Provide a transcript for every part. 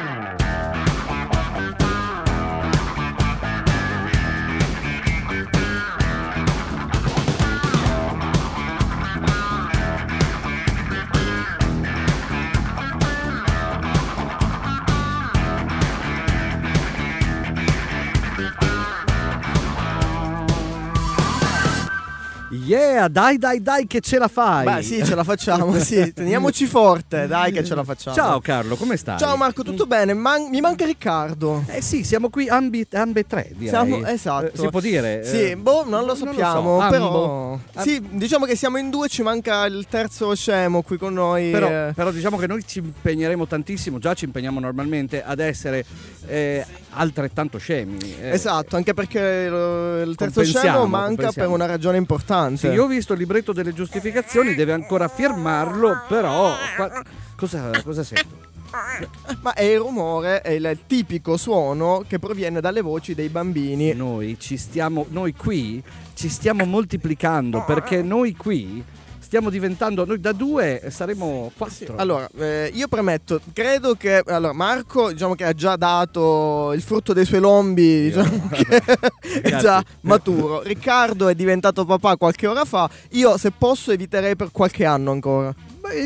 Bye. Yeah, dai, dai, dai, che ce la fai. Beh, sì, ce la facciamo, sì. Teniamoci forte, dai, che ce la facciamo. Ciao Carlo, come stai? Ciao Marco, tutto bene? Man- mi manca Riccardo. Eh sì, siamo qui ambi, ambe tre, direi. Siamo- esatto. Eh, si può dire? Sì, Eh, boh, non lo non sappiamo, so, però... ambo. Sì, diciamo che siamo in due, ci manca il terzo scemo qui con noi. Però, eh. però diciamo che noi ci impegneremo tantissimo, già ci impegniamo normalmente ad essere eh, altrettanto scemi. eh. Esatto, anche perché lo- il terzo scemo manca per una ragione importante. Sì, io ho visto il libretto delle giustificazioni, deve ancora firmarlo, però... qua- cosa, cosa sento? Ma è il rumore, è il tipico suono che proviene dalle voci dei bambini. Noi ci stiamo, noi qui ci stiamo moltiplicando perché noi qui stiamo diventando, noi da due saremo quattro. Allora, eh, io premetto, credo che allora, Marco diciamo che ha già dato il frutto dei suoi lombi, diciamo che è già maturo. Riccardo è diventato papà qualche ora fa, io se posso eviterei per qualche anno ancora.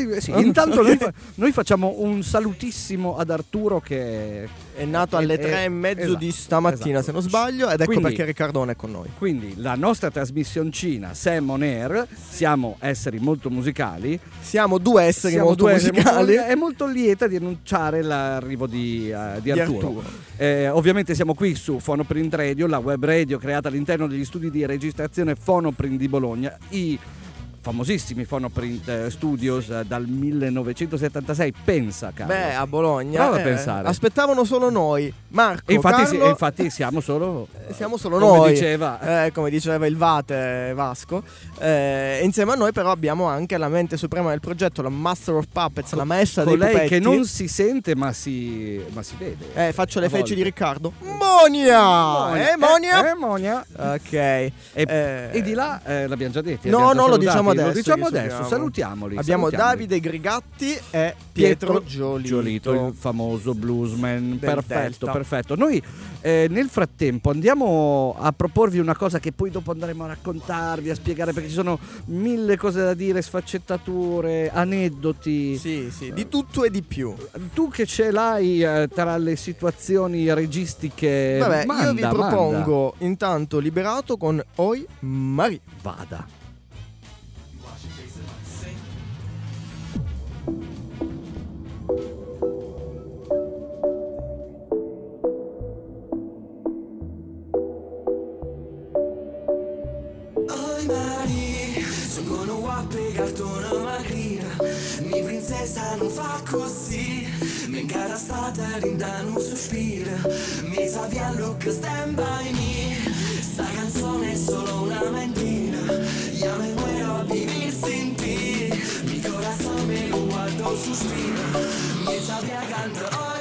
Beh, sì, intanto noi, fa- noi facciamo un salutissimo ad Arturo che È nato alle Eh, tre e mezzo esatto, di stamattina, esatto. se non sbaglio, ed ecco Quindi- perché Riccardo non è con noi. Quindi la nostra trasmissioncina Sam on Air, siamo esseri molto musicali, Siamo due esseri siamo molto due esseri musicali. molto- è molto lieta di annunciare l'arrivo di, eh, di Di Arturo. Arturo. Eh, ovviamente siamo qui su Fonoprint Radio, la web radio creata all'interno degli studi di registrazione Fonoprint di Bologna, i famosissimi Fonoprint eh, Studios eh, dal 1976, pensa Carlo. Beh, a Bologna. Prova a eh, pensare. Aspettavano solo noi. Marco, e infatti, Carlo, e infatti siamo solo, eh, siamo solo come noi. diceva Eh, come diceva il Vate Vasco. Eh, insieme a noi, però, abbiamo anche la mente suprema del progetto, la Master of Puppets, la maestra dei pupetti. che non si sente ma si, ma si vede. Eh, faccio le A feci di Riccardo. Monia! Monia? Eh, Monia. Ok. E, e di là l'abbiamo già detto. No, no, lo diciamo adesso, Lo diciamo adesso, salutiamo. salutiamoli. Abbiamo salutiamoli. Davide Grigatti e Pietro, Giolito. il famoso bluesman. Perfetto, Delta. perfetto. Noi eh, nel frattempo andiamo a proporvi una cosa che poi dopo andremo a raccontarvi, a spiegare perché ci sono mille cose da dire, sfaccettature, aneddoti. Sì, sì, di tutto e di più. Tu che ce l'hai eh, tra le situazioni registiche, Vabbè, manda, io vi manda. propongo intanto Liberato con Oi Marie. Vada. Oi Mari, sono a pegarti una magrina Mi princesa non fa così Mi incara stata rinda non sospira. Mi sa via look stand by me. Sta canzone è solo una mentira Ya me muero a vivir sin ti. Mi corazón me guardo suspira Mi sa via canta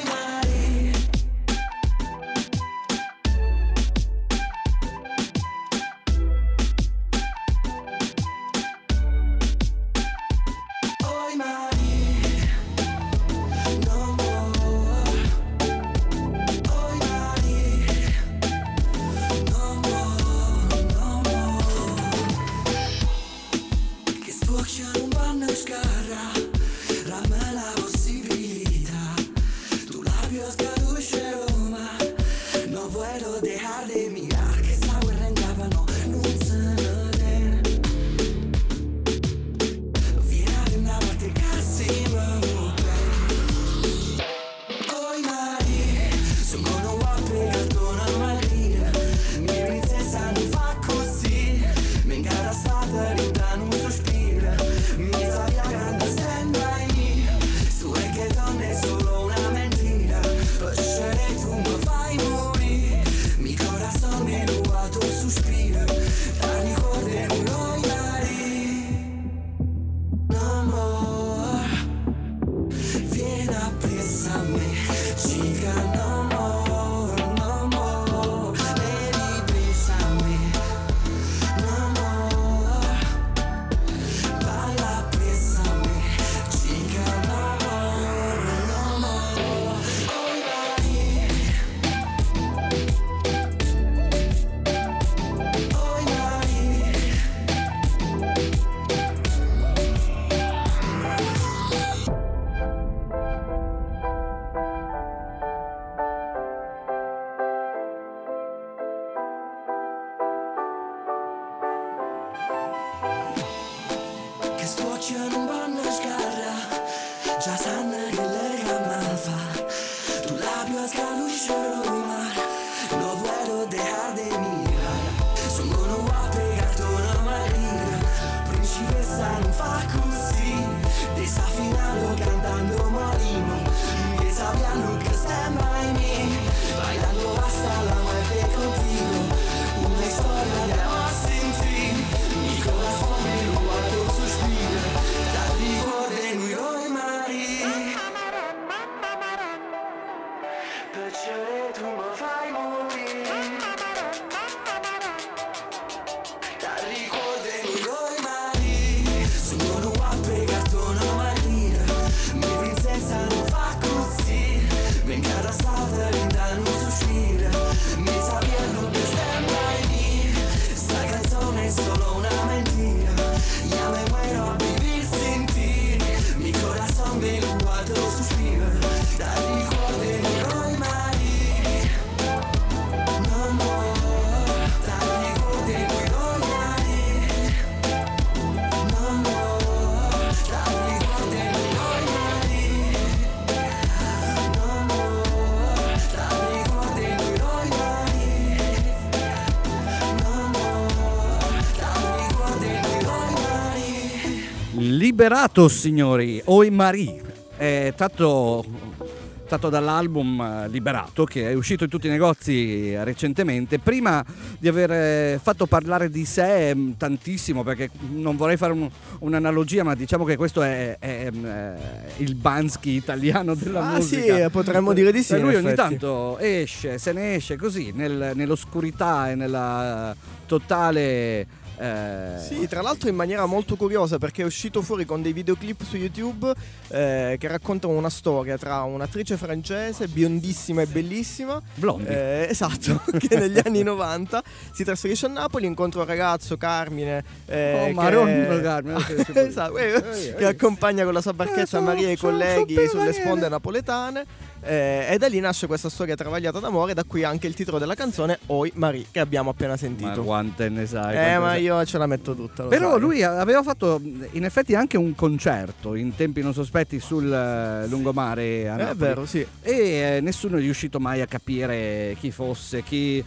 Liberato, signori, Oi Marie, è tratto, tratto dall'album eh, Liberato che è uscito in tutti i negozi recentemente. Prima di aver fatto parlare di sé mm, tantissimo, perché non vorrei fare un- un'analogia, ma diciamo che questo è, è, mm, eh, il Bansky italiano della Ah, sì, musica. potremmo dire di sì, in lui ogni effetti. tanto esce, se ne esce così, nel- nell'oscurità e nella totale... eh, Sì, tra l'altro in maniera molto curiosa perché è uscito fuori con dei videoclip su YouTube eh, che raccontano una storia tra un'attrice francese biondissima e bellissima. Blondi. eh, esatto, che negli anni 90 si trasferisce a Napoli, incontra un ragazzo, Carmine, eh, Oh, che- Carmine, esatto, eh, che accompagna con la sua barchetta Eh, Maria e i colleghi sulle sponde napoletane. Eh, e da lì nasce questa storia travagliata d'amore, da qui anche il titolo della canzone Oi Marie, che abbiamo appena Ma sentito. quante ne sai? Eh, ma sai. io ce la metto tutta. Però sai. lui aveva fatto in effetti anche un concerto in tempi non sospetti sul eh, lungomare a È Napoli. vero, sì. E eh, nessuno è riuscito mai a capire chi fosse, chi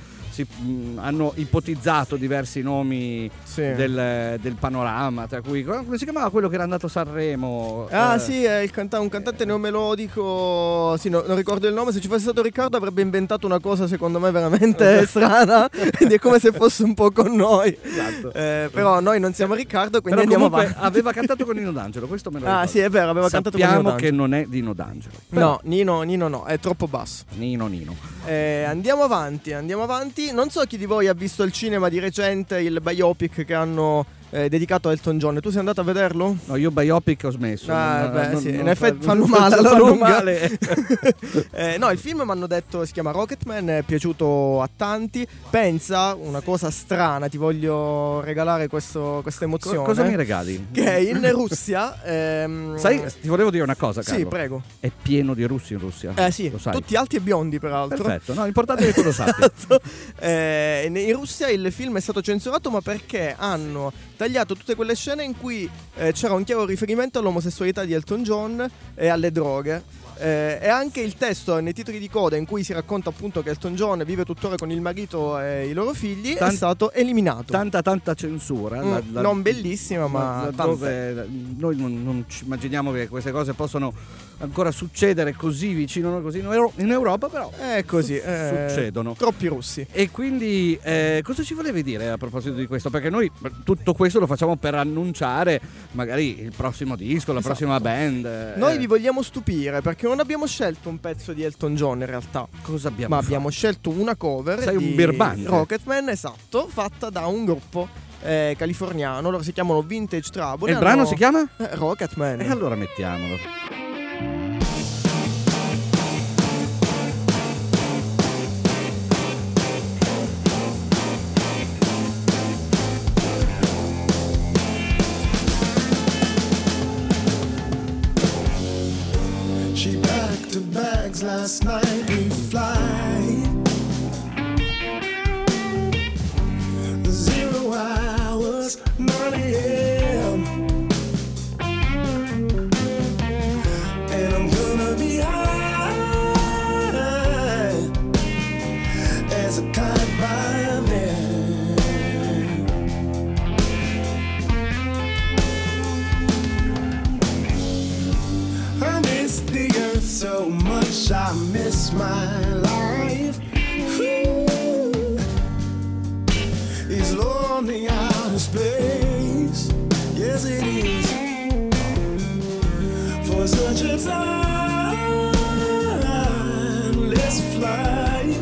si- mh, hanno ipotizzato diversi nomi Sì. del, del panorama, tra cui come si chiamava quello che era andato a Sanremo? Ah Eh, sì, è il canta- un cantante neomelodico, sì, no- non ricordo il nome, se ci fosse stato Riccardo avrebbe inventato una cosa secondo me veramente strana, ed è come se fosse un po' con noi. Esatto. Eh, però noi non siamo Riccardo, quindi Però andiamo avanti. aveva cantato con Nino D'Angelo, questo me lo Ah ricordo. sì, è vero, aveva cantato con Sappiamo Nino che non è Dino D'Angelo. No, Nino, Nino no, è troppo basso. Nino Nino. Eh, andiamo avanti, andiamo avanti. Non so chi di voi ha visto al cinema di recente il biopic che hanno eh, dedicato a Elton John. Tu sei andato a vederlo? No, io biopic ho smesso. Ah, non- beh, non- sì, non in effetti fa- fanno male alla fanno lunga. male. Eh, no, il film mi hanno detto si chiama Rocketman, è piaciuto a tanti. Pensa, una cosa strana, ti voglio regalare questo- questa Co- emozione. cosa mi regali? Che in Russia. ehm, Sai, ti volevo dire una cosa, Carlo. Sì, prego. È pieno di russi in Russia. Eh sì, lo sai. tutti alti e biondi, peraltro. Perfetto, no, l'importante è che tu lo sappia. Esatto. Eh, in Russia il film è stato censurato ma perché hanno tagliato tutte quelle scene in cui eh, c'era un chiaro riferimento all'omosessualità di Elton John e alle droghe. Eh, e anche il testo nei titoli di coda in cui si racconta appunto che Elton John vive tuttora con il marito e i loro figli Tan- è stato eliminato. Tanta, tanta censura. Mm, la- la- non bellissima, ma dove noi non, non ci immaginiamo che queste cose possano ancora succedere così vicino così in, Euro- in Europa, però È così. eh, succedono. Troppi russi. E quindi eh, cosa ci volevi dire a proposito di questo? Perché noi tutto questo lo facciamo per annunciare magari il prossimo disco, la Esatto. prossima band. eh, Noi vi vogliamo stupire perché non abbiamo scelto un pezzo di Elton John in realtà. cosa abbiamo Ma fatto? abbiamo scelto una cover Sei un di beer band. Rocketman, esatto, fatta da un gruppo eh, californiano. Loro si chiamano Vintage Trouble. E il brano hanno- si chiama? Eh, Rocketman. E allora mettiamolo. last night we fly. Zero hours, 9 a.m. And I'm gonna be high as a kite by then. so much miss my life. Hmm. Ooh, is lonely outer space. Yes, it is. For such a timeless flight.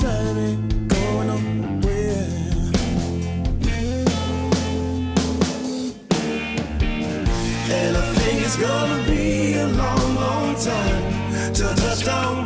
Time ain't going nowhere. And I think it's gonna touchdown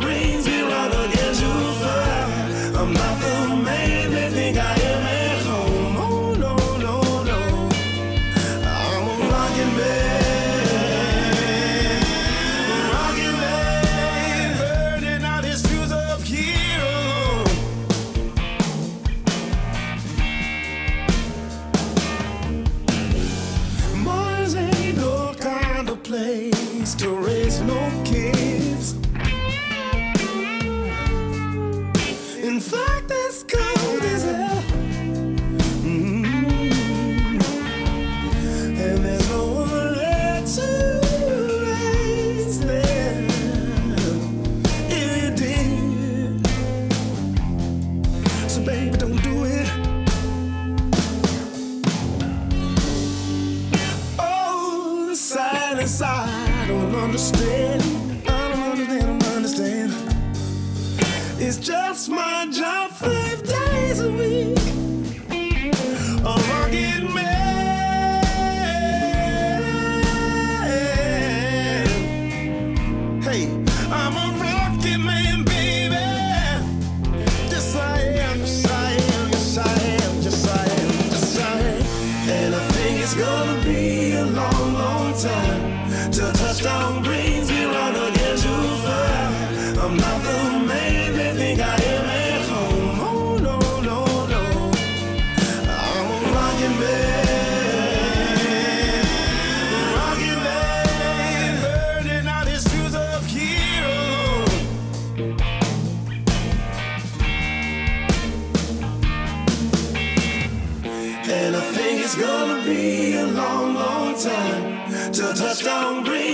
till touchdown brings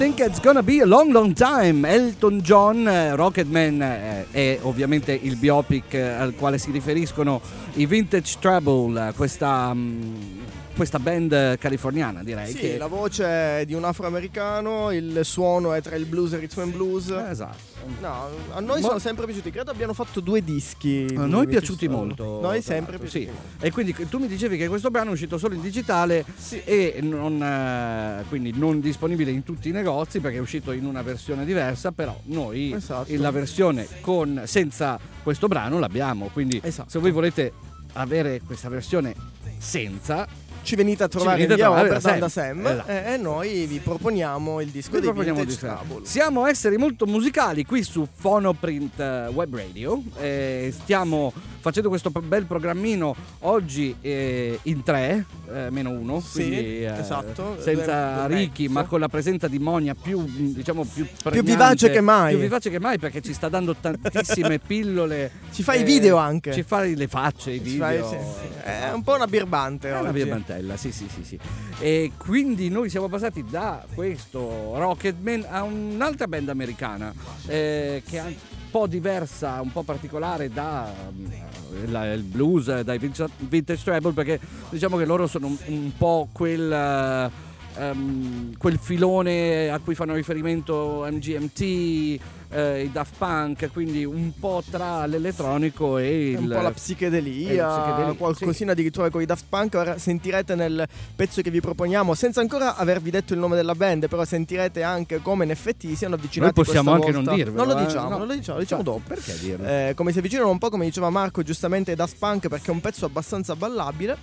think it's gonna be a long long time. Elton John, eh, Rocketman eh, è ovviamente il biopic eh, al quale si riferiscono i Vintage Trouble, questa, mm, questa band californiana direi. Sì, che... la voce è di un afroamericano, il suono è tra il blues e il rhythm and blues. Eh, Esatto. No, a noi Ma- sono sempre piaciuti, credo abbiano fatto due dischi. A noi piaciuti Trouble. molto. Noi sempre piaciuti sì. molto. E quindi tu mi dicevi che questo brano è uscito solo in digitale Sì. e non, eh, quindi non disponibile in tutti i negozi perché è uscito in una versione diversa, però noi Esatto. la versione con, senza questo brano l'abbiamo, quindi Esatto. se voi volete avere questa versione senza, Ci venite a trovare venite in via Robert da da Sam. Sam Esatto. e, e noi vi proponiamo il disco vi dei Vintage di. Trouble. Siamo esseri molto musicali qui su Phonoprint eh, Web Radio. eh, stiamo facendo questo bel programmino oggi eh, in tre, eh, meno uno. Sì, quindi, eh, esatto, Senza Ricky, ma con la presenza di Monia più, diciamo, più pregnante, vivace che mai. Più vivace che mai perché ci sta dando tantissime pillole. eh, Ci fa i video anche. Ci fa le facce, i video. fai- sì, sì. È un po' una birbante È una oggi. Birbantella, sì, sì, sì, sì. E quindi noi siamo passati da questo Rocketman a un'altra band americana eh, che è un po' diversa, un po' particolare da mm, la- il blues, eh, dai Vintage Treble, perché diciamo che loro sono un, un po' quel, eh, ehm, quel filone a cui fanno riferimento MGMT, eh, i Daft Punk, quindi un po' tra l'elettronico e il... un po' la psichedelia, psichedelia, qualcosina addirittura con i Daft Punk. Ora sentirete nel pezzo che vi proponiamo, senza ancora avervi detto il nome della band, però sentirete anche come in effetti si siano avvicinati. Noi possiamo questa anche non volta. dirvelo, Non lo eh? diciamo, No. non lo diciamo, lo diciamo Cioè, dopo. Perché dirlo? Eh, come si avvicinano un po', come diceva Marco, giustamente ai Daft Punk, perché è un pezzo abbastanza ballabile.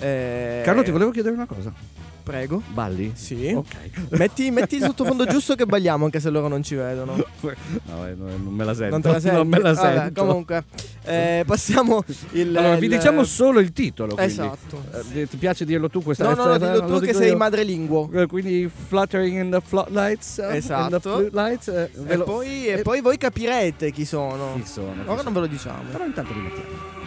Eh, Carlo, ti volevo chiedere una cosa. Prego. Balli? Sì. Ok. Metti, metti il sottofondo giusto che balliamo, anche se loro non ci vedono. No, eh, no, non me la sento. Non te la senti? Non me la Vabbè, sento. comunque, eh, passiamo il. Allora, vi il- diciamo solo il titolo. Quindi. Esatto. Eh, ti piace dirlo tu questa No, no, no, eh, dillo lo tu che dico sei io. madrelinguo. Eh, Quindi Fluttering in the Floodlights. eh, in the Esatto. Floodlights, eh, ve E lo- poi, e eh, poi voi capirete chi sono. chi sono? chi Ora sono. non ve lo diciamo. Però intanto li mettiamo.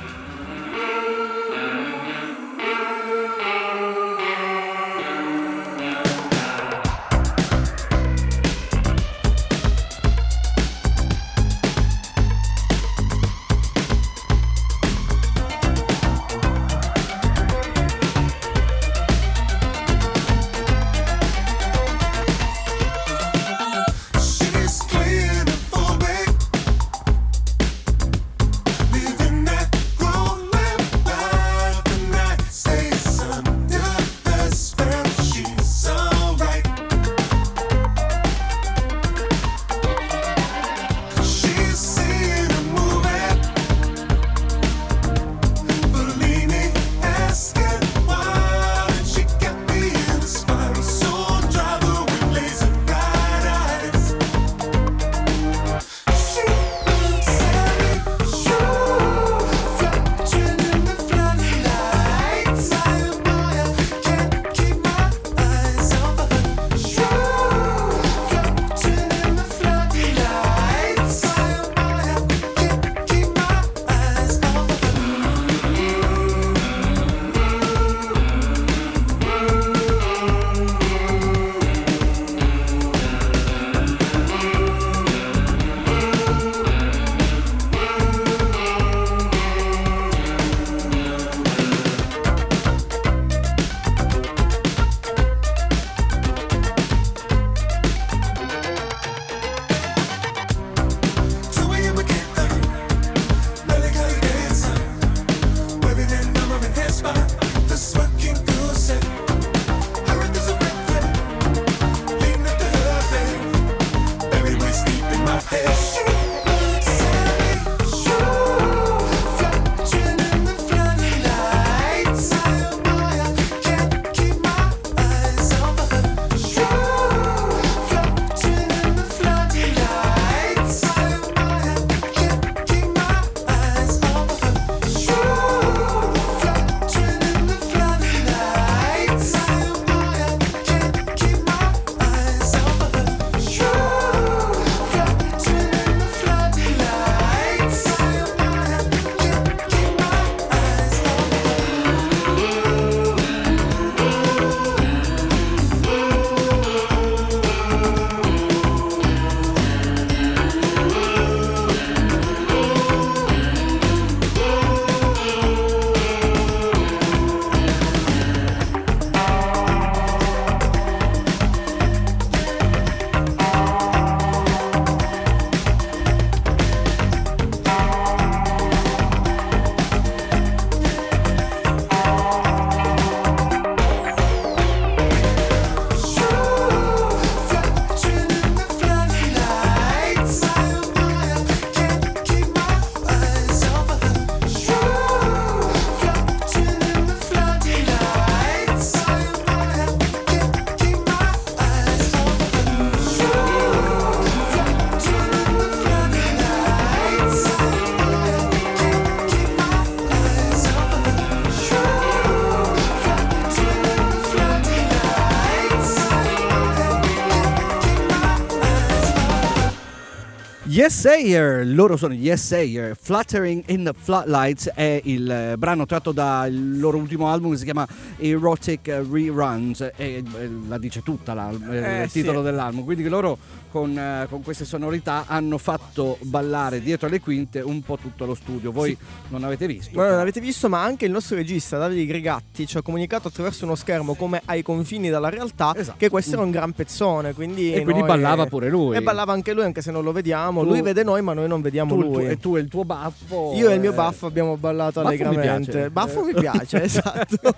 Yes Sayer, loro sono Yes Sayer, Fluttering in the Floodlights è il eh, brano tratto dal loro ultimo album che si chiama Erotic Reruns e eh, la dice tutta la- eh, Eh, il titolo sì. dell'album, quindi loro con, eh, con queste sonorità hanno fatto ballare dietro le quinte un po' tutto lo studio, voi non avete visto? Ma non avete visto, ma anche il nostro regista Davide Gregatti ci ha comunicato attraverso uno schermo come ai confini della realtà Esatto. che questo era un gran pezzone. Quindi E quindi ballava pure lui. E ballava anche lui, anche se non lo vediamo. Tu- lui vede noi, ma noi non vediamo tu, lui. e tu e il tuo baffo. Io e il mio eh, baffo abbiamo ballato Baffo mi allegramente. piace. Baffo mi piace, esatto.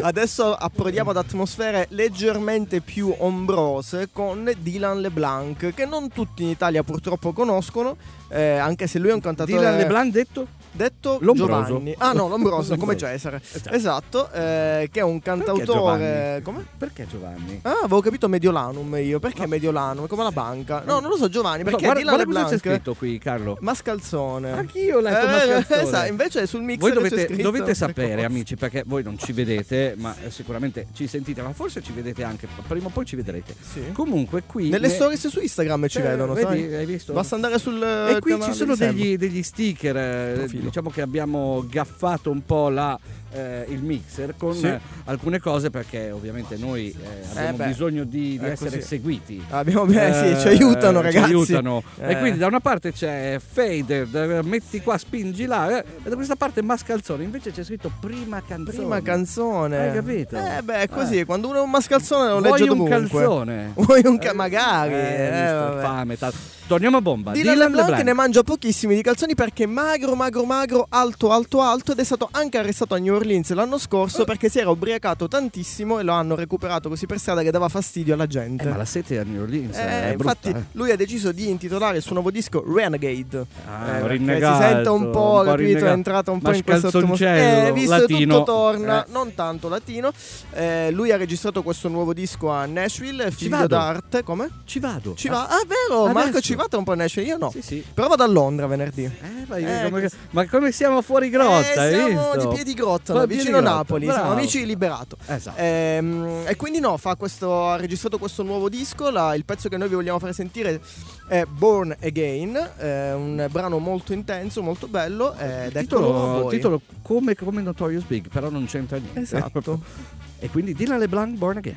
Adesso approdiamo ad atmosfere leggermente più ombrose con Dylan LeBlanc, che non tutti in Italia purtroppo conoscono, eh, anche se lui è un cantatore Dylan LeBlanc detto? Detto Lombroso. Giovanni. Ah no, Lombroso, come. Cesare. Esatto. Esatto, eh, che è un Perché cantautore... Giovanni? Come? Perché Giovanni? Ah, avevo capito Mediolanum io. Perché Mediolanum? Come la banca? No, non lo so Giovanni, perché guarda, Dylan guarda c'è scritto qui, Carlo. Mascalzone. Anch'io ho letto Eh, Mascalzone. esatto, invece sul mix Voi dovete, scritto dovete altre sapere, amici, perché voi non ci vedete, ma sicuramente ci sentite, ma forse ci vedete anche, prima o poi ci vedrete. Sì. Comunque qui... Nelle ne- stories su Instagram ci Eh, vedono, vedi, sai? hai visto? Basta andare sul E qui ci sono degli, degli sticker, eh, Profilo. Diciamo che abbiamo gaffato un po' la, eh, il mixer con Sì. eh, alcune cose perché ovviamente noi eh, abbiamo beh, bisogno di, di è essere così. seguiti. Abbiamo, Eh, sì, ci aiutano ci ragazzi. aiutano. E Eh. quindi da una parte c'è Fader, eh, metti qua, spingi là, eh, e da questa parte Mascalzone, invece c'è scritto prima canzone. Prima canzone. Hai capito? Eh beh, è così, Eh. quando uno è un mascalzone lo Vuoi legge un dovunque. calzone? Vuoi un ca- magari. Eh, eh, fame, tal- Torniamo a bomba. Dylan, Dylan LeBlanc, LeBlanc. ne mangia pochissimi di calzoni perché magro, magro, magro, alto, alto, alto ed è stato anche arrestato a New Orleans l'anno scorso perché si era ubriacato tantissimo e lo hanno recuperato così per strada che dava fastidio alla gente. Eh, ma la sete a New Orleans Eh, è brutta, infatti eh. lui ha deciso di intitolare il suo nuovo disco Renegade. Ah, Eh, rinnegato, si sente un po', capito, rinnegato. è entrato un po' in questo Mascalzoncello, Eh, visto latino. tutto torna, Eh. non tanto latino. Eh, lui ha registrato questo nuovo disco a Nashville, figlio vado. d'arte. Come? Ci vado. Ci va? Ah, vero, Marco Adesso. ci va un po' a Nashville, io no. Sì, sì. Però vado a Londra venerdì. Eh, vai, come- ma come siamo fuori grotta, eh, siamo di piedi grotta, No, piedi vicino grotta, Napoli, bravo. siamo amici Liberato. Esatto. Ehm, e quindi no, fa questo, ha registrato questo nuovo disco. la- il pezzo che noi vi vogliamo fare sentire è Born Again, eh, un brano molto intenso, molto bello. Ed eccolo a titolo, titolo come, come Notorious Big, però non c'entra niente. Esatto. e quindi Dylan LeBlanc Born Again.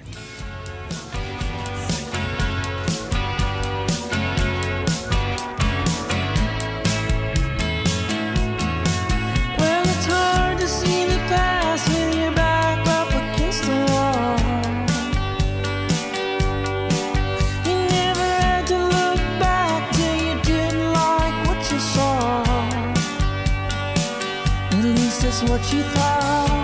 What you thought.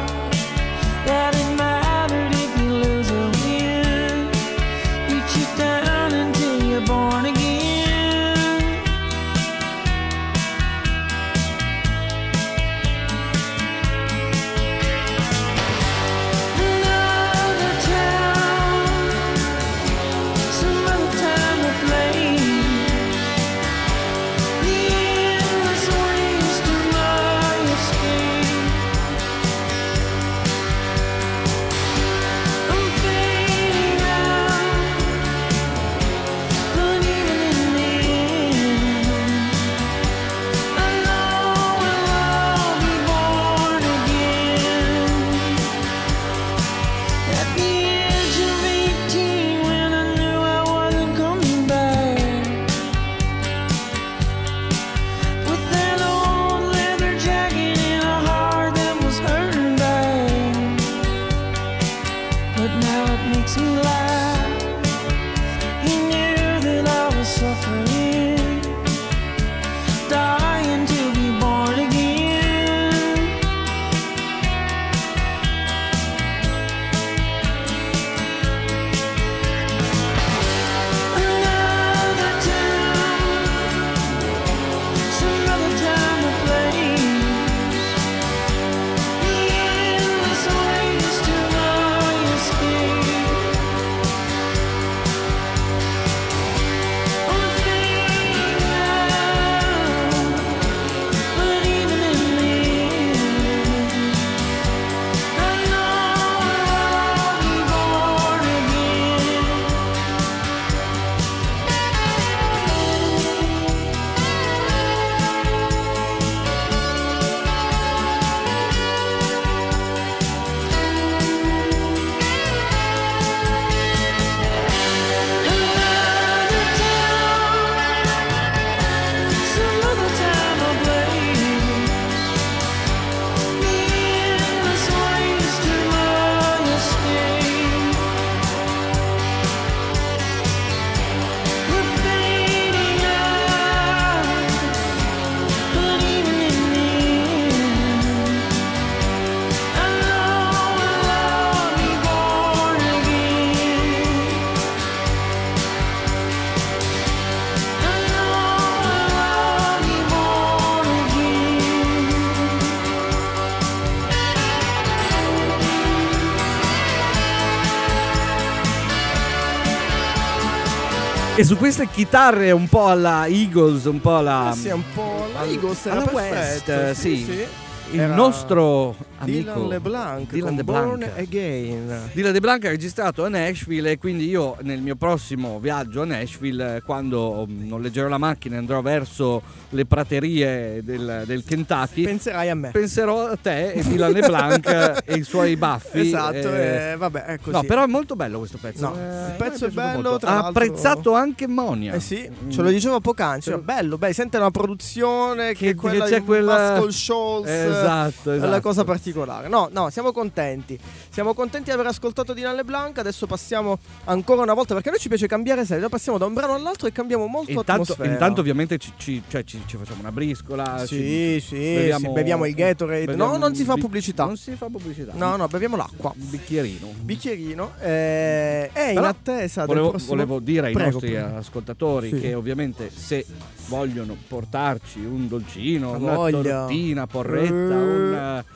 E su queste chitarre un po' alla Eagles, un po' alla... Ah, sì, un po' la al- Eagles alla perfetto, West, sì, sì. sì. Il Era nostro amico Dylan LeBlanc Dylan con LeBlanc. Born Again. Dylan DeBlanc ha registrato a Nashville e quindi io nel mio prossimo viaggio a Nashville, eh, quando mm, noleggerò la macchina e andrò verso le praterie del, del Kentucky, Penserai a me. penserò a te e Dylan LeBlanc e i suoi baffi. Esatto, eh, eh, vabbè, è così. No, però è molto bello questo pezzo. No, Eh, il pezzo è bello, Ha apprezzato anche Monia. Eh sì, Mm. ce lo dicevo poc'anzi, cioè, bello, bello, sente una produzione che, Che- è quella che c'è di quella- Muscle Shoals. Esatto, È esatto. la cosa particolare. No, no, siamo contenti. Siamo contenti di aver ascoltato Dylan LeBlanc. Adesso passiamo ancora una volta perché a noi ci piace cambiare serie. Passiamo da un brano all'altro e cambiamo molto Intanto, atmosfera. intanto ovviamente ci, ci- cioè, ci- ci facciamo una briscola. Sì, ci- sì, sì, beviamo il Gatorade. beviamo No, non si fa pubblicità. Non si fa pubblicità. No, no, beviamo l'acqua. Un bicchierino. Bicchierino. Eh, è in attesa Volevo, del prossimo... volevo dire ai Prego, nostri prego. ascoltatori Sì. che ovviamente se vogliono portarci un dolcino, Ha una voglia. tortina, porretta, Eh. un, un-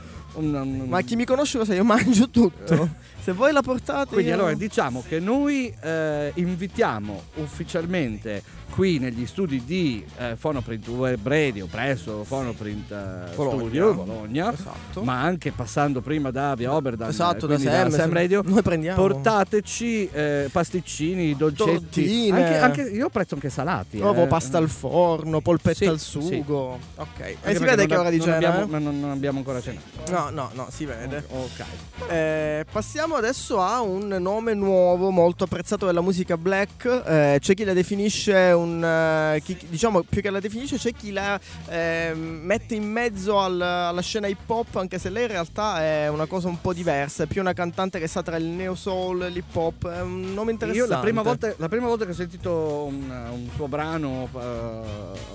Ma chi mi conosce lo sa, io mangio tutto. Se voi la portate. Quindi io- allora diciamo che noi eh, invitiamo ufficialmente qui negli studi di eh, Fonoprint Web Radio presso Fonoprint eh, Bologna. Studio Bologna, Esatto. ma anche passando prima da Via Oberdan, Esatto, da Sam, Sam Sam- Radio, Noi prendiamo. portateci eh, pasticcini, dolcetti, anche, anche- io apprezzo anche salati. Nuovo eh. pasta al forno, polpetta Sì, al sì. sugo. Ok. Anche E si perché vede che è ora di cena. abbiamo, eh? ma non, non abbiamo ancora cenato. No, no, no, si vede. Ok. Eh, passiamo adesso a un nome nuovo, molto apprezzato della musica black. Eh, c'è chi la definisce un. Eh, chi- diciamo più che la definisce, c'è chi la eh, mette in mezzo al- alla scena hip hop, anche se lei in realtà è una cosa un po' diversa. È più una cantante che sta tra il neo soul e l'hip hop. È un nome interessante. Io la prima, volta, la prima volta che ho sentito un, un suo brano eh,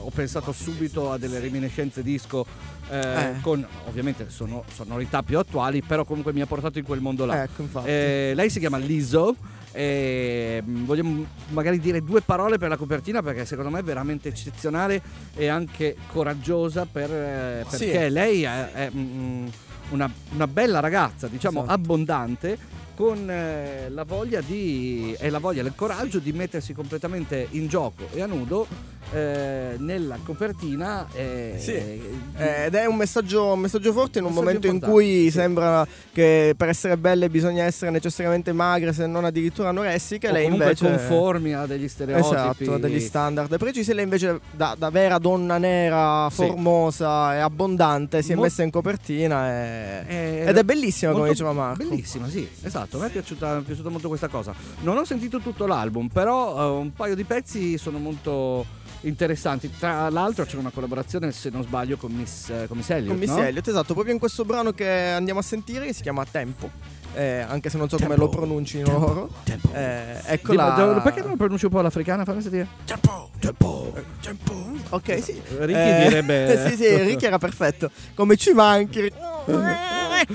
ho pensato subito a delle reminiscenze disco eh, Eh. con ovviamente sono, sonorità più attuali, però comunque mi ha portato in quel mondo là. Ecco. Eh, lei si chiama Lizzo. E mm, vogliamo magari dire due parole per la copertina perché secondo me è veramente eccezionale e anche coraggiosa per, eh, Sì. perché lei è, è, mm, una, una bella ragazza, diciamo Esatto. abbondante, con eh, la voglia di e la voglia il coraggio di mettersi completamente in gioco e a nudo eh, nella copertina. eh, Sì. eh, ed è un messaggio, un messaggio forte in un Messaggio momento in cui sì. sembra che per essere belle bisogna essere necessariamente magre, se non addirittura anoressiche. o lei invece conformi a degli stereotipi. Esatto, degli standard precisi. Lei invece, da, da vera donna nera, Sì. formosa e abbondante, si è Mo- messa in copertina e- Eh, ed è bellissima, come diceva Marco. Bellissima, sì, esatto. A me è piaciuta, è piaciuta molto questa cosa. Non ho sentito tutto l'album, però eh, un paio di pezzi sono molto interessanti. Tra l'altro c'è una collaborazione, se non sbaglio, con Miss, eh, con Miss Elliott. Con Miss no? Elliott, esatto, proprio in questo brano che andiamo a sentire, che si chiama Tempo. Eh, anche se non so come Tempo. lo pronuncino Tempo. loro. Tempo. Eh, eccola. Dimmi, do- Perché non lo pronunci un po' all'africana? Fammi sentire. Tempo. Tempo. Tempo. Ok, sì. Ricky direbbe- sì, sì, Ricky era perfetto. Come ci manchi.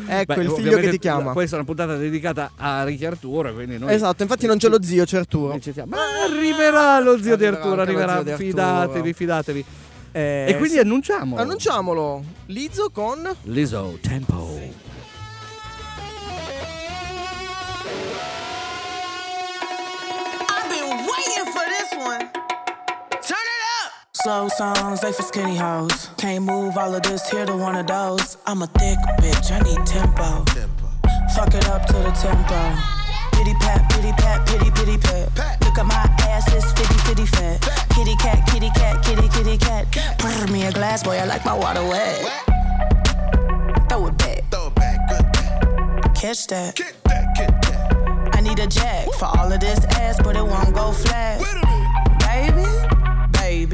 ecco Beh, il figlio che ti chiama. Questa è una puntata dedicata a Ricky Arturo, quindi noi Esatto, infatti non c'è lo zio, c'è Arturo. Ma arriverà lo zio di Arriverà Arturo, anche lo arriverà. di Arturo. Fidatevi, fidatevi. Eh, e quindi sì. annunciamo. annunciamolo. Lizzo con Lizzo, Tempo. Slow songs, they for skinny hoes. Can't move all of this here to one of those. I'm a thick bitch, I need tempo. Fuck it up to the tempo. Pity pat, pity pat, pity pity pat. Look at my ass, it's fitty fitty fat. Kitty cat, kitty cat, kitty kitty cat. Pour me a glass, boy, I like my water wet. Throw it back, Throw it back, good back. catch that. Get that, get that. I need a jack for all of this ass, but it won't go flat. Wait a minute. Baby,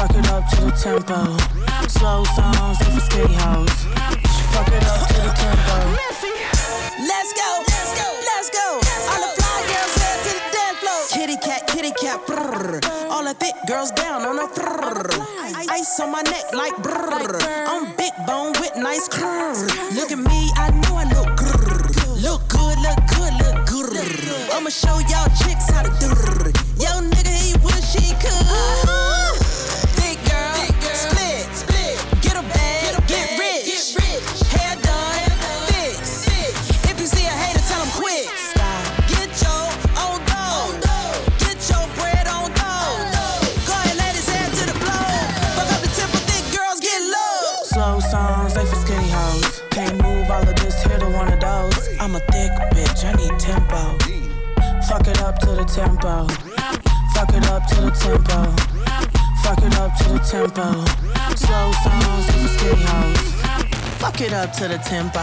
Fuck it up to the tempo. Slow songs, they for skinny hoes. Fuck it up to the tempo. Let's go, let's go, let's go. All the fly girls head to the dance floor. Kitty cat, kitty cat, brrr. All the thick girls down on the brrr. Ice on my neck like brrr. I'm big bone with nice curves. Look at me, I know I look grrr. Look good, look good, look good. I'ma show y'all tempo. Slow songs, skinny hoes. Fuck it up to the tempo.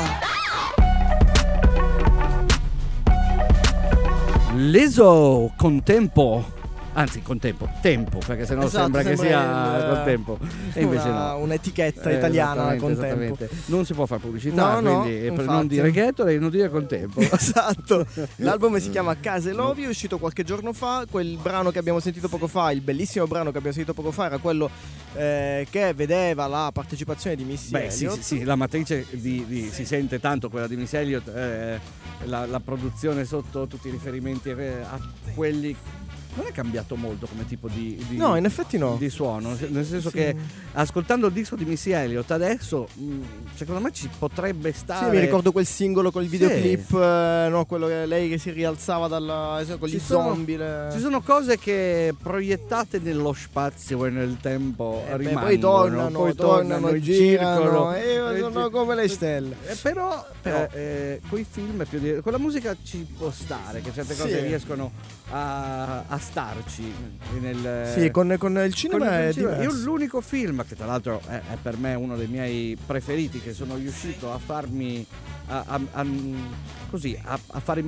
Leso con tempo. Anzi, con tempo, tempo, perché sennò Esatto, sembra che sembra sia il- con tempo. E invece una- no. un'etichetta Eh, italiana con tempo. Non si può fare pubblicità, No, no, quindi per non dire ghetto e non dire con tempo. Esatto, l'album si chiama Case Lovi, è uscito qualche giorno fa, quel brano che abbiamo sentito poco fa, il bellissimo brano che abbiamo sentito poco fa era quello eh, che vedeva la partecipazione di Missy Beh, sì, sì, sì, la matrice di, di- si sente tanto quella di Miss Elliott, eh, la, la produzione sotto tutti i riferimenti eh, a quelli. Non è cambiato molto come tipo di, di- No, in effetti no. di suono, nel senso Sì. che ascoltando il disco di Missy Elliott adesso, secondo me ci potrebbe stare. Sì, mi ricordo quel singolo con il Sì. videoclip, eh, no, quello che lei che si rialzava dalla, eh, con gli zombie. le- Ci sono cose che proiettate nello spazio e nel tempo Eh beh, rimangono, poi tornano, poi tornano, in girano, e sono come le stelle. Eh, però, Però- eh, con i film più di- con la musica ci può stare che certe cose Sì. riescono a, a starci nel, Sì, con, con il con cinema il è cinema. Io l'unico film che tra l'altro è, è per me uno dei miei preferiti che sono riuscito a farmi a, a- a- così a fare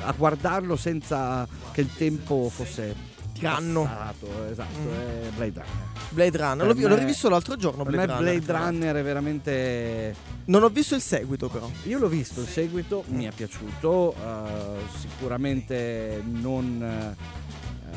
a guardarlo senza che il tempo fosse Tiranno. passato, esatto, Mm. è Blade Runner. Blade Runner, l'ho, vi- l'ho me- rivisto l'altro giorno. Blade me Runner, Blade. Runner è veramente Non ho visto il seguito, però. io l'ho visto il seguito, mi è piaciuto, eh, sicuramente non eh,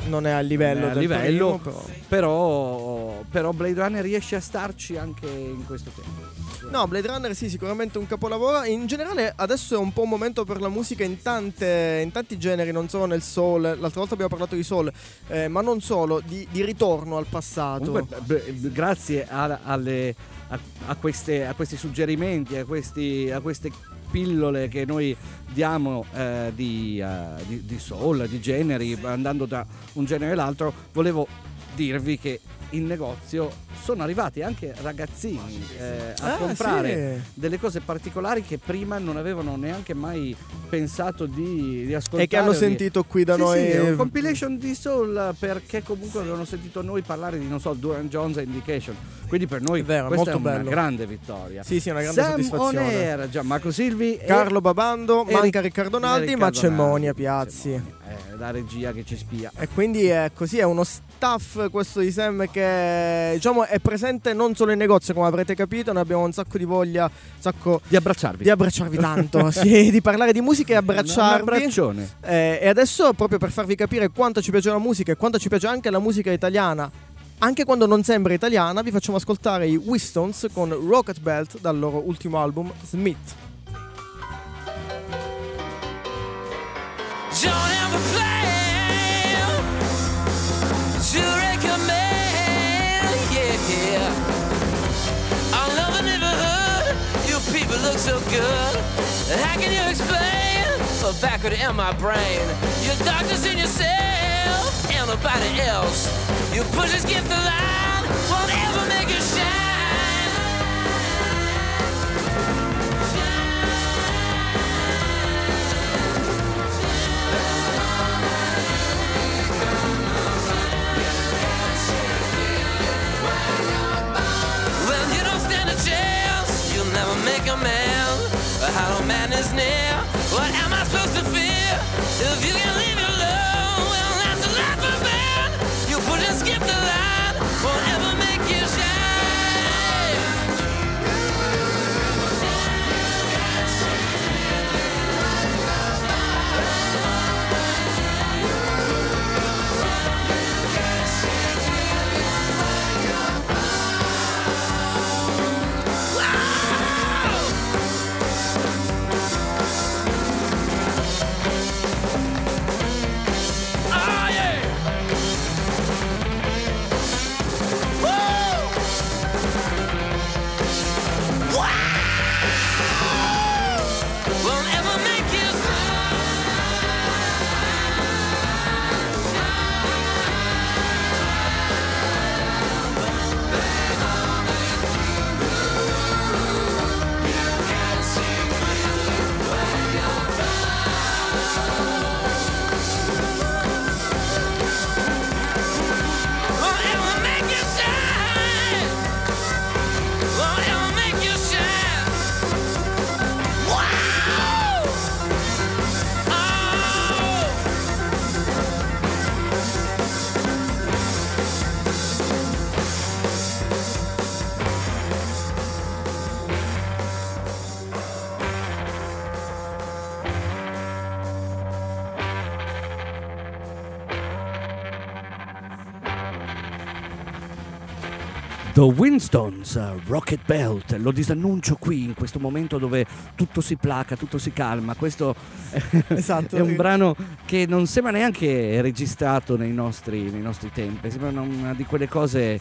Non è a livello è a del livello, primo, però. però, però Blade Runner riesce a starci anche in questo tempo. No, Blade Runner sì, sicuramente un capolavoro. In generale adesso è un po' un momento per la musica in, tante, in tanti generi, non solo nel soul. L'altra volta abbiamo parlato di soul, eh, ma non solo, di, di ritorno al passato. Comunque, grazie a, alle- a- a queste- a questi suggerimenti, a, questi- a queste pillole che noi diamo eh, di, eh, di- di soul, di generi, andando da un genere all'altro, volevo dirvi che in negozio sono arrivati anche ragazzini eh, a Ah, comprare sì. delle cose particolari che prima non avevano neanche mai pensato di, di ascoltare. E che hanno sentito qui da sì, noi. Sì, è un compilation di soul perché comunque avevano sentito noi parlare di, non so, Duran Jones e Indication. Quindi per noi È vero, questa molto è una bello. grande vittoria. Sì, sì, una grande Sam soddisfazione. On Air, Gianmarco Silvi Carlo Babando, e manca Ric- Riccardo Naldi, ma c'è Monia Piazzi. Monia. È la regia che ci spia. E quindi è così, è uno staff questo di Sam che diciamo è presente non solo in negozio come avrete capito, noi abbiamo un sacco di voglia, un sacco Di abbracciarvi. di abbracciarvi tanto, sì, di parlare di musica e Un abbracciarvi. abbraccione. Eh, e adesso proprio per farvi capire quanto ci piace la musica e quanto ci piace anche la musica italiana, anche quando non sembra italiana, vi facciamo ascoltare i Wistons con Rocket Belt dal loro ultimo album Smith. Look so good. How can you explain the vacuum in my brain? Your doctors and yourself, and nobody else. You push this gift the line, a man, but how to man is near. The Winstons, Rocket Belt, lo disannuncio qui in questo momento dove tutto si placa, tutto si calma. Questo è- Esatto. è un brano che non sembra neanche registrato nei nostri, nei nostri tempi, sembra una di quelle cose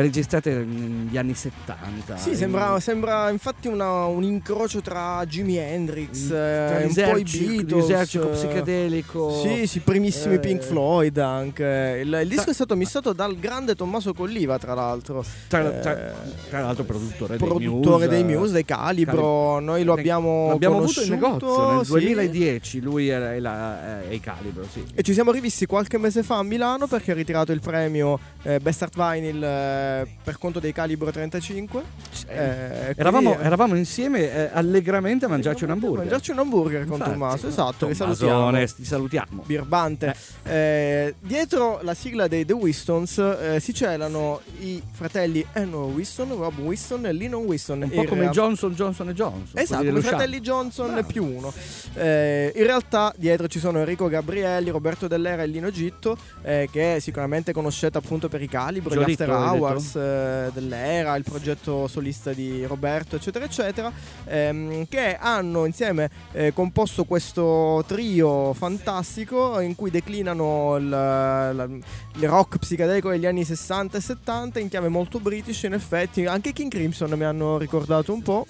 registrate negli anni 70. Sì, sembra, sembra infatti una- un incrocio tra Jimi Hendrix, Mm, Tra eh, un po' i Beatles. l'esercito eh, psichedelico. Sì, sì, primissimi Eh, Pink Floyd anche. Il, il disco Tra- è stato missato dal grande Tommaso Colliva, tra l'altro. Tra, Eh, tra- tra l'altro produttore, produttore dei Muse, dei Calibro. Noi lo abbiamo L'abbiamo avuto in negozio nel sì. 2010, lui e la- e i Calibro, sì. E ci siamo rivisti qualche mese fa a Milano perché ha ritirato il premio eh, Best Art Vinyl eh, per conto dei Calibro 35. Eh, Eravamo, quindi, eh, eravamo insieme eh, allegramente a mangiarci un hamburger. Mangiarci un hamburger con Infatti, Tommaso, esatto, Tommasone, salutiamo. ti salutiamo. Birbante. Eh, dietro la sigla dei The Wistons eh, si celano i fratelli Henry Winston, Rob Winston e Lennon Winston. Un po' come rea- Johnson, Johnson e Johnson. Esatto, i fratelli Johnson più uno. In realtà dietro ci sono Enrico Gabrielli, Roberto Dell'Era e Lino Gitto, che sicuramente conoscete appunto per i calibro, gli Giolito, After hai Hours eh, dell'Era, il progetto solista di Roberto, eccetera, eccetera, ehm, che hanno insieme eh, composto questo trio fantastico in cui declinano il, la- il rock psichedelico degli anni 60 e 70 in chiave molto british, in effetti. Anche King Crimson mi hanno ricordato un po'.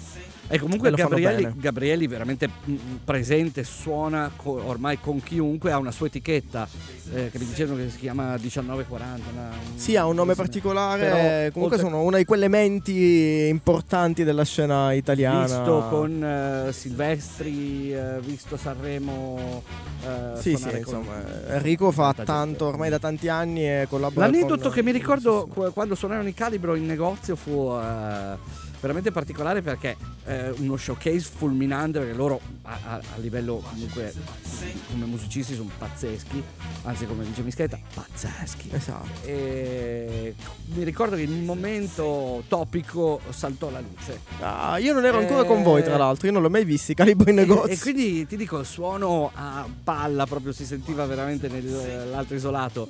E comunque E Gabrielli. Gabrielli veramente mm, presente, suona co- ormai con chiunque, ha una sua etichetta eh, che mi dicevano che si chiama 1940. una- Sì, ha un nome particolare. Però, comunque oltre- sono una di quelle menti importanti della scena italiana. Visto con eh, Silvestri, eh, visto Sanremo. eh, Sì, sì, insomma, Enrico fa tanto ormai da tanti anni e collabora L'aneddoto con- che mi ricordo qu- quando suonarono i Calibro in negozio fu veramente particolare perché eh, uno showcase fulminante perché loro a, a- a livello comunque come musicisti sono pazzeschi, anzi come dice Mischetta, pazzeschi. Esatto. E mi ricordo che in un momento topico saltò la luce. Ah, io non ero ancora Eh, con voi, tra l'altro, io non l'ho mai visti, calibro in E, negozio. e quindi ti dico, il suono a palla proprio si sentiva veramente nell'altro isolato.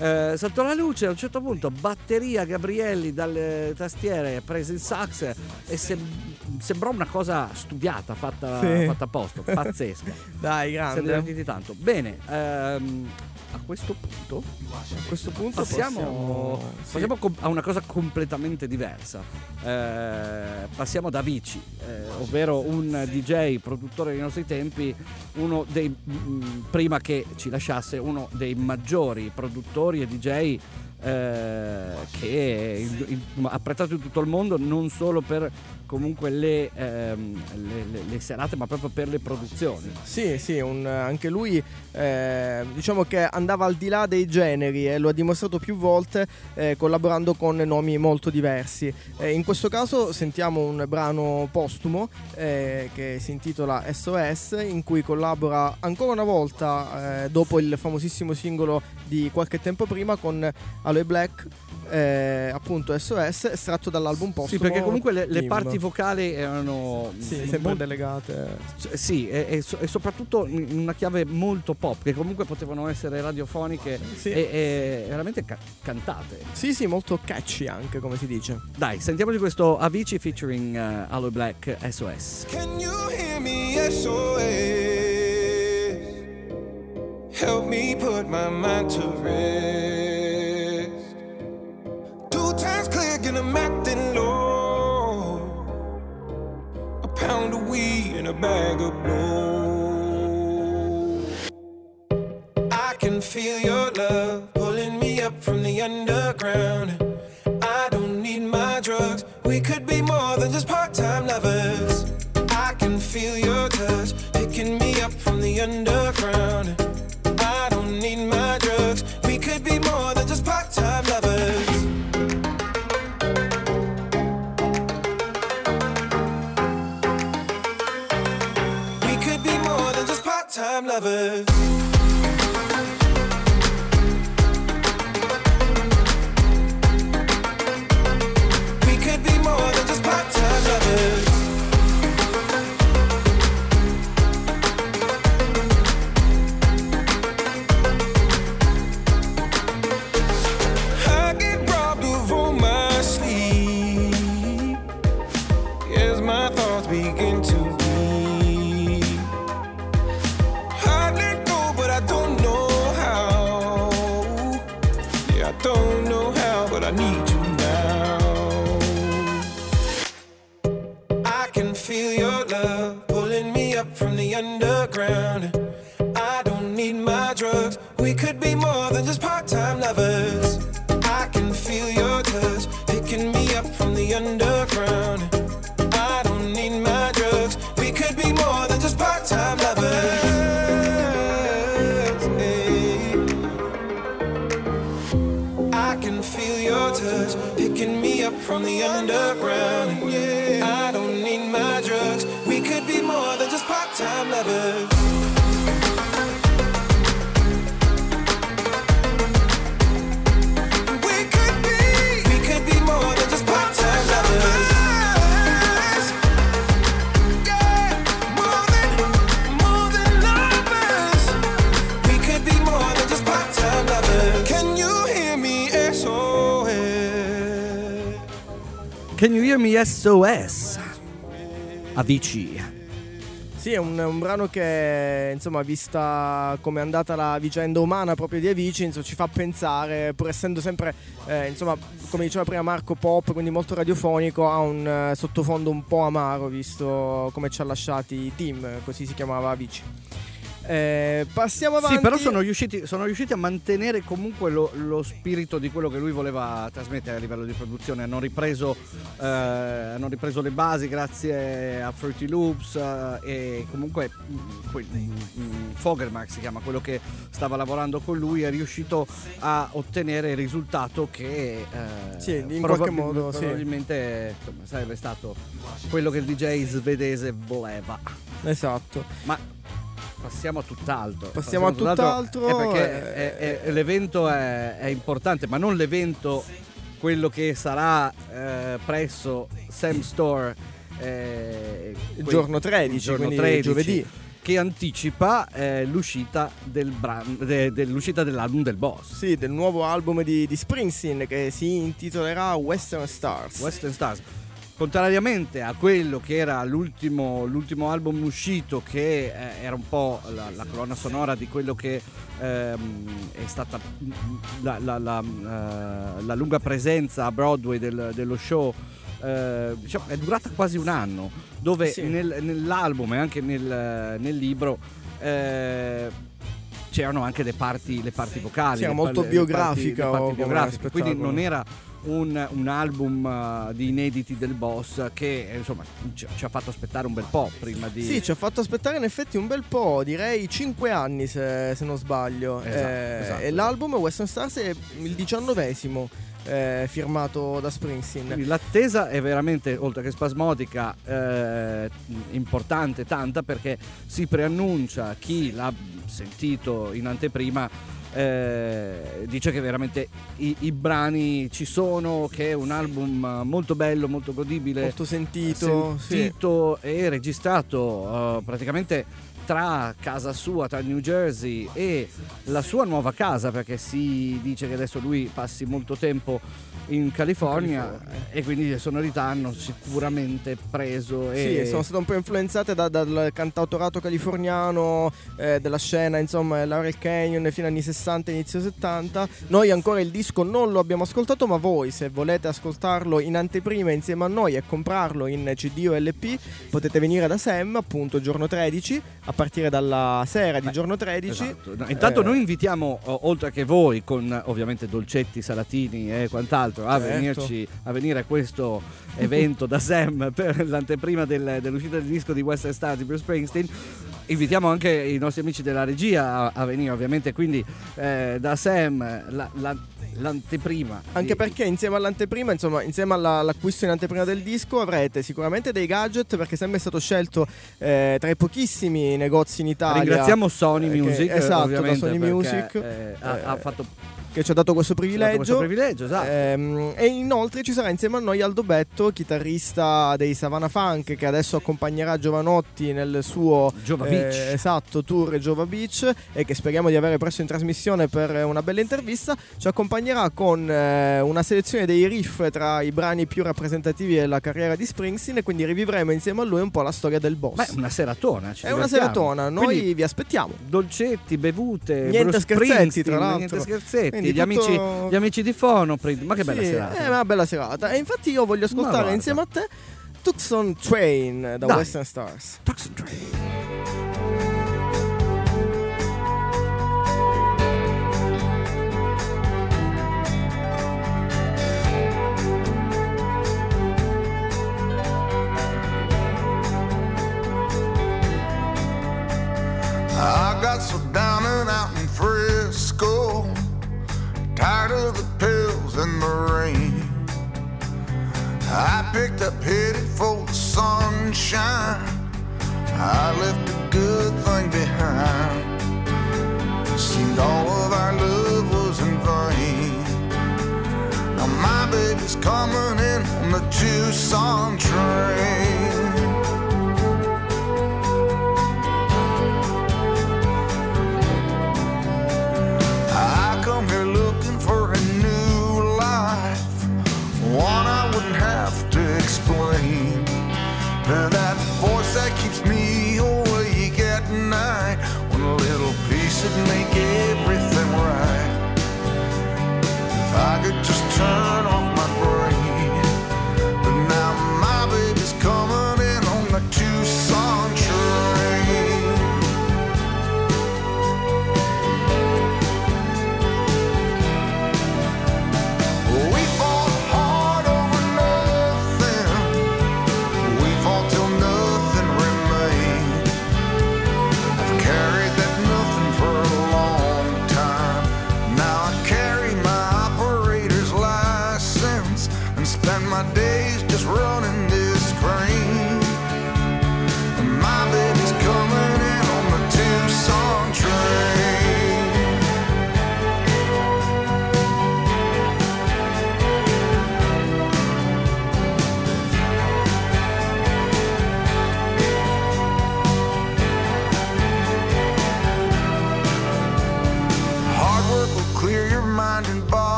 Eh, saltò la luce, a un certo punto batteria Gabrielli dalle tastiere, prese il sax e sem- sembrò una cosa studiata, fatta, Sì. fatta a posto, pazzesca. Dai, grande. divertiti tanto. Bene, ehm, a questo punto A questo punto passiamo, sì. passiamo com- a una cosa completamente diversa. Eh, passiamo da Vici, eh, ovvero un DJ, produttore dei nostri tempi, uno dei, mm, prima che ci lasciasse, uno dei maggiori produttori e DJ eh, che è apprezzato in tutto il mondo non solo per comunque le, ehm, le- le- le serate ma proprio per le produzioni Sì, sì, un- anche lui eh, diciamo che andava al di là dei generi e lo ha dimostrato più volte eh, collaborando con nomi molto diversi. Eh, in questo caso sentiamo un brano postumo eh, che si intitola SOS in cui collabora ancora una volta eh, dopo il famosissimo singolo di qualche tempo prima con Aloe Black. eh, appunto SOS estratto dall'album postumo sì perché comunque le, le parti vocali erano sì, sempre molto- delegate Sì, e, e so- e soprattutto in una chiave molto pop, che comunque potevano essere radiofoniche Sì. e, e veramente ca- cantate. sì sì molto catchy anche come si dice Dai, sentiamoci questo Avicii featuring uh, Aloe Black SOS. Can you hear me? SOS. Help me put my mind to rest. Two times click and I'm acting low. A pound of weed and a bag of blow. I can feel your love pulling me up from the underground. I don't need my drugs. We could be more than just part-time lovers. I can feel your touch picking me up from the underground. time lovers. Avicii. Sì, è un, un brano che, insomma, vista come è andata la vicenda umana proprio di Avicii, insomma, ci fa pensare, pur essendo sempre, eh, insomma, come diceva prima Marco, pop, quindi molto radiofonico, ha un eh, sottofondo un po' amaro, visto come ci ha lasciati Tim, così si chiamava Avicii. Eh, passiamo avanti. Sì, però sono riusciti, sono riusciti a mantenere comunque lo, lo spirito di quello che lui voleva trasmettere a livello di produzione. Hanno ripreso, eh, hanno ripreso le basi grazie a Fruity Loops eh, e comunque mm, quel- mm, Fogelmark si chiama, quello che stava lavorando con lui, è riuscito a ottenere il risultato che eh, Sì, in probabil- qualche modo, sì. probabilmente insomma, sarebbe stato quello che il DJ svedese voleva. Esatto. Ma passiamo a tutt'altro. Passiamo a tutt'altro, È perché eh, è- è- l'evento è, è importante, ma non l'evento quello che sarà eh, presso Sam Store eh, Il quel- giorno 13, il giorno quindi 13, giovedì. Che anticipa eh, l'uscita, del bran- de- dell'uscita dell'album del boss. Sì, del nuovo album di, di Springsteen che si intitolerà Western Stars. Western Stars. Contrariamente a quello che era l'ultimo, l'ultimo album uscito, che eh, era un po' la, la colonna sonora di quello che ehm, è stata la, la- la, eh, la lunga presenza a Broadway del- dello show. eh, diciamo, è durata quasi un anno, dove Sì. nel- nell'album e anche nel, nel libro eh, c'erano anche le parti, le parti vocali. Sì, era le molto le parti- biografica le parti o come biografiche, quindi non era un, un album uh, di inediti del boss che eh, insomma ci, ci ha fatto aspettare un bel po' prima di... Sì, ci ha fatto aspettare in effetti un bel po', direi 5 anni se, se non sbaglio. Esatto, Eh, esatto. E l'album Western Stars è il diciannovesimo eh, firmato da Springsteen. Quindi l'attesa è veramente, oltre che spasmodica, eh, importante, tanta, perché si preannuncia chi l'ha sentito in anteprima. Eh, dice che veramente i, i brani ci sono, che è un album molto bello, molto godibile, Molto sentito, sì. sentito e registrato eh, praticamente tra casa sua, tra New Jersey e la sua nuova casa, perché si dice che adesso lui passi molto tempo in California, California. e quindi le sonorità hanno sicuramente preso e Sì, sono state un po' influenzate da- dal cantautorato californiano, eh, della scena, insomma, Laurel Canyon fino agli anni 60, inizio 70. Noi ancora il disco non lo abbiamo ascoltato, ma voi se volete ascoltarlo in anteprima insieme a noi e comprarlo in CD o LP, potete venire da Sam, appunto, giorno 13, a partire dalla sera di giorno 13. Esatto. No, intanto Eh, noi invitiamo, oltre che voi, con ovviamente dolcetti, salatini e quant'altro, a, Certo. venirci, a venire a questo evento da Sam per l'anteprima del- dell'uscita del disco di Western Star di Bruce Springsteen. invitiamo anche i nostri amici della regia a, venire ovviamente, quindi eh, da Sam la- la- l'anteprima. Anche perché insieme all'anteprima, insomma, insieme alla- all'acquisto in anteprima del disco avrete sicuramente dei gadget perché sempre è stato scelto eh, tra i pochissimi negozi in Italia. Ringraziamo Sony eh, che- Music, esatto, ovviamente, da Sony Music, eh, ha, ha fatto che ci ha dato questo privilegio. questo privilegio, esatto. Ehm, e inoltre ci sarà insieme a noi Aldo Betto, chitarrista dei Savannah Funk, che adesso accompagnerà Giovanotti nel suo Giova eh, esatto tour Giova Beach e che speriamo di avere presto in trasmissione per una bella intervista. Ci accompagnerà con eh, una selezione dei riff tra i brani più rappresentativi della carriera di Springsteen e quindi rivivremo insieme a lui un po' la storia del boss. Beh, una seratona. ci È una seratona, noi Quindi, vi aspettiamo. dolcetti, bevute, Niente Bruce scherzetti, tra l'altro. Niente scherzetti. Quindi Gli, tutto- amici, gli amici di Fonoprint. Ma che bella Sì, serata. È una bella serata. E infatti io voglio ascoltare insieme a te Tucson Train da Dai. Western Stars. Tucson Train. I got so picked up headed for the sunshine. I left a good thing behind. Seemed all of our love was in vain. Now my baby's coming in on the Tucson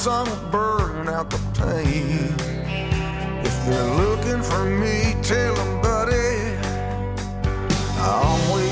sun will burn out the pain. If they're looking for me, tell them, buddy, I'm waiting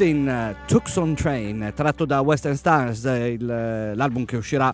Springsteen, Tucson Train, tratto da Western Stars, il, l'album che uscirà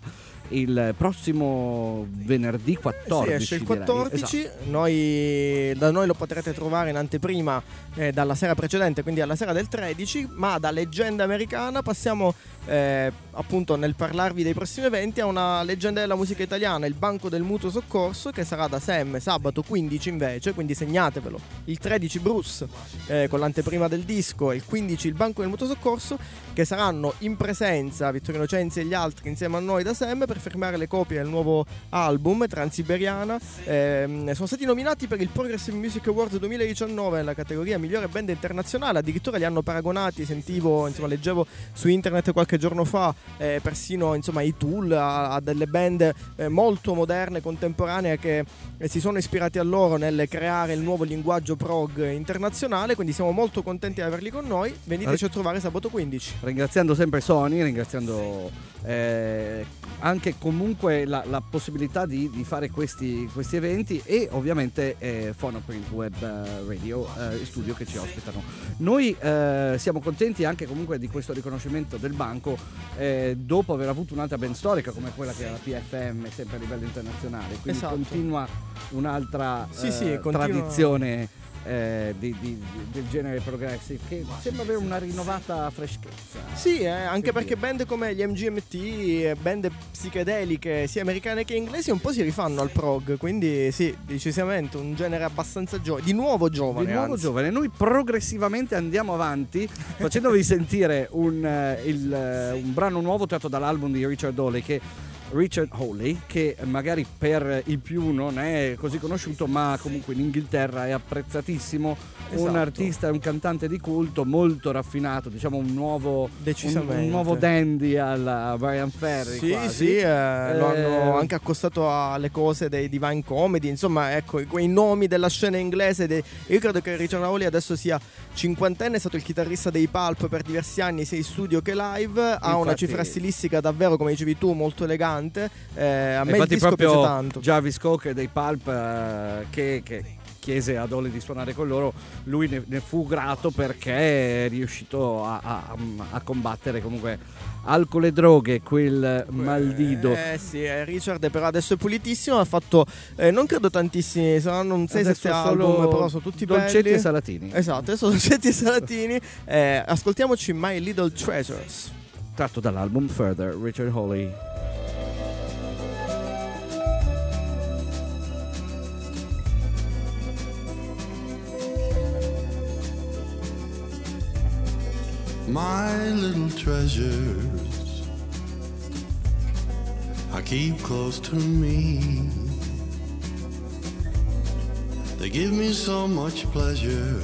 il prossimo venerdì 14. Sì, esce il direi. 14, Esatto. noi, da noi lo potrete trovare in anteprima eh, dalla sera precedente, quindi alla sera del 13, ma da leggenda americana passiamo eh, appunto nel parlarvi dei prossimi eventi a una leggenda della musica italiana, il Banco del Mutuo Soccorso, che sarà da Sem sabato 15 invece, quindi segnatevelo, il 13 Bruce eh, con l'anteprima del disco e il 15 il Banco del Mutuo Soccorso, che saranno in presenza Vittorio Innocenzi e gli altri insieme a noi da Sem per firmare le copie del nuovo album Transiberiana. Ehm, sono stati nominati per il Progressive Music Awards 2019 nella categoria migliore band internazionale. Addirittura li hanno paragonati, sentivo, insomma, leggevo su internet qualche giorno fa, eh, persino insomma, i Tool a, a delle band eh, molto moderne, contemporanee che eh, si sono ispirati a loro nel creare il nuovo linguaggio prog internazionale. Quindi siamo molto contenti di averli con noi. Veniteci a trovare sabato 15. Ringraziando sempre Sony, ringraziando eh, anche comunque la, la possibilità di, di fare questi, questi eventi e ovviamente eh, Phonoprint Web eh, Radio eh, studio che ci ospitano. Noi eh, siamo contenti anche comunque di questo riconoscimento del banco eh, dopo aver avuto un'altra band storica come quella che è la PFM sempre a livello internazionale, quindi Esatto. continua un'altra Sì, eh, sì, continua- tradizione. Eh, di- di- di- del genere progressive che sembra avere una rinnovata freschezza Sì, eh, anche Che perché band come gli MGMT, eh, band psichedeliche sia americane che inglesi un po' si rifanno al prog, quindi sì, decisamente un genere abbastanza giovane, di nuovo giovane. di nuovo anzi. giovane. Noi progressivamente andiamo avanti facendovi sentire un, eh, il, eh, un brano nuovo tratto dall'album di Richard Hawley che Richard Hawley, che magari per i più non è così conosciuto, ma comunque in Inghilterra è apprezzatissimo. Un Esatto. artista, un cantante di culto molto raffinato, diciamo un nuovo, un, un nuovo dandy alla Brian Ferry. Sì, quasi. sì, eh, lo Eh, hanno anche accostato alle cose dei Divine Comedy, insomma, ecco, quei nomi della scena inglese. dei- Io credo che Richard Hawley adesso sia cinquantenne, è stato il chitarrista dei Pulp per diversi anni, sia in studio che live, ha una Infatti- cifra stilistica davvero, come dicevi tu, molto elegante. Eh, a me il Infatti disco proprio tanto. Jarvis Cocker dei Pulp eh, che, che chiese ad Holly di suonare con loro, lui ne, ne fu grato perché è riuscito a, a- a combattere comunque alcol e droghe, quel maldido. Eh sì, eh, Richard però adesso è pulitissimo, ha fatto eh, non credo tantissimi, saranno un 6-7 Adesso album, solo però sono tutti dolcetti belli. e salatini. Esatto, adesso dolcetti e salatini. Eh, ascoltiamoci My Little Treasures. Tratto dall'album Further, Richard Hawley. My little treasures I keep close to me. They give me so much pleasure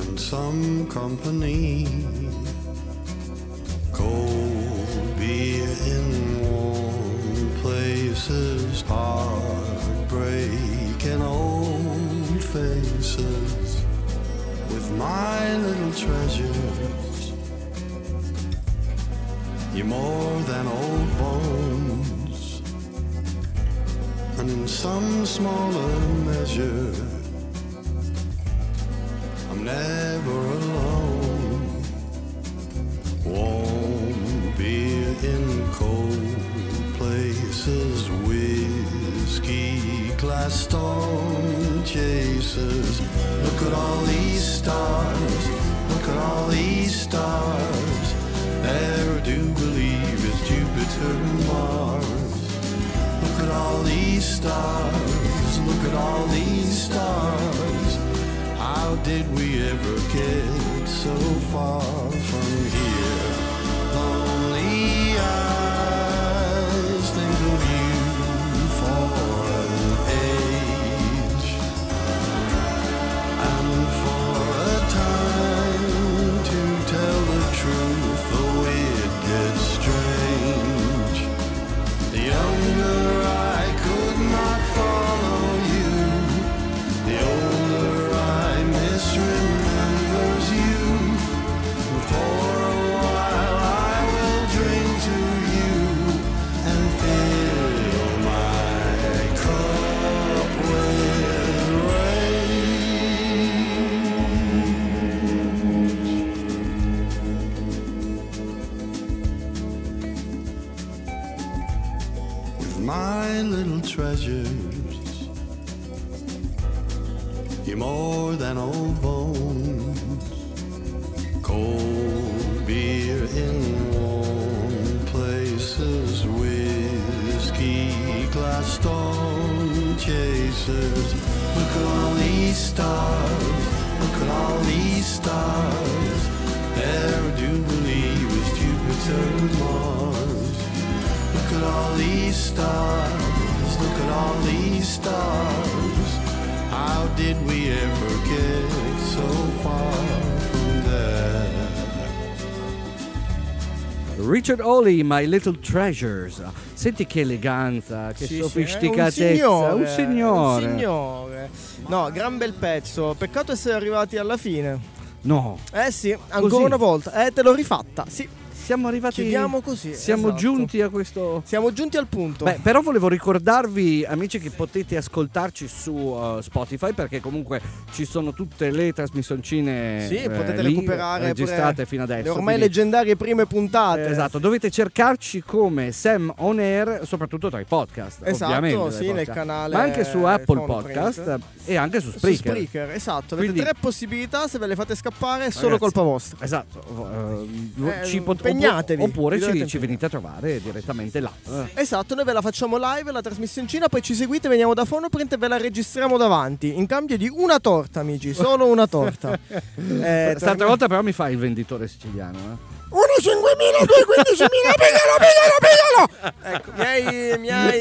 and some company. Cold beer in warm places, heartbreak and old faces my little treasures. You're more than old bones, and in some smaller measure, I'm never alone. Warm beer in cold places, whiskey glass storm chasers. Look at all these stars, look at all these stars. Never do believe it's Jupiter and Mars. Look at all these stars, look at all these stars. How did we ever get so far from here? Lonely eyes Oley, My Little Treasures. Senti che eleganza, che Sì, sofisticatezza. un signore, Un signore. un signore. No, gran bel pezzo. Peccato essere arrivati alla fine. No, Eh sì, ancora Così. una volta. Eh, te l'ho rifatta. Sì, siamo arrivati. chiudiamo così. Siamo esatto. giunti a questo. Siamo giunti al punto. Beh, però volevo ricordarvi, amici, che potete ascoltarci su uh, Spotify perché comunque ci sono tutte le trasmissioncine sì, eh, potete lì, recuperare registrate fino adesso. Le ormai quindi- leggendarie prime puntate. Eh, Esatto, dovete cercarci come Sam On Air, soprattutamente tra i podcast. Esatto, sì, nel podcast. canale Ma anche su Apple. Podcast e anche su Su Spreaker. Spreaker, esatto. Avete Quindi- tre possibilità, se ve le fate scappare è solo Ragazzi, colpa vostra. Esatto, eh, Eh, ci pot- impegnatevi, oppure ci, ci venite a trovare direttamente là. Eh. Esatto, noi ve la facciamo live, la trasmissioncina, poi ci seguite, veniamo da Phonoprint e ve la registriamo davanti, in cambio di una torta, amici, solo una torta. Eh, torna- volta però mi fa il venditore siciliano. eh. 1, 5.000, 2, 15.000, piglialo, piglialo, piglialo! Ecco, mi hai, mi hai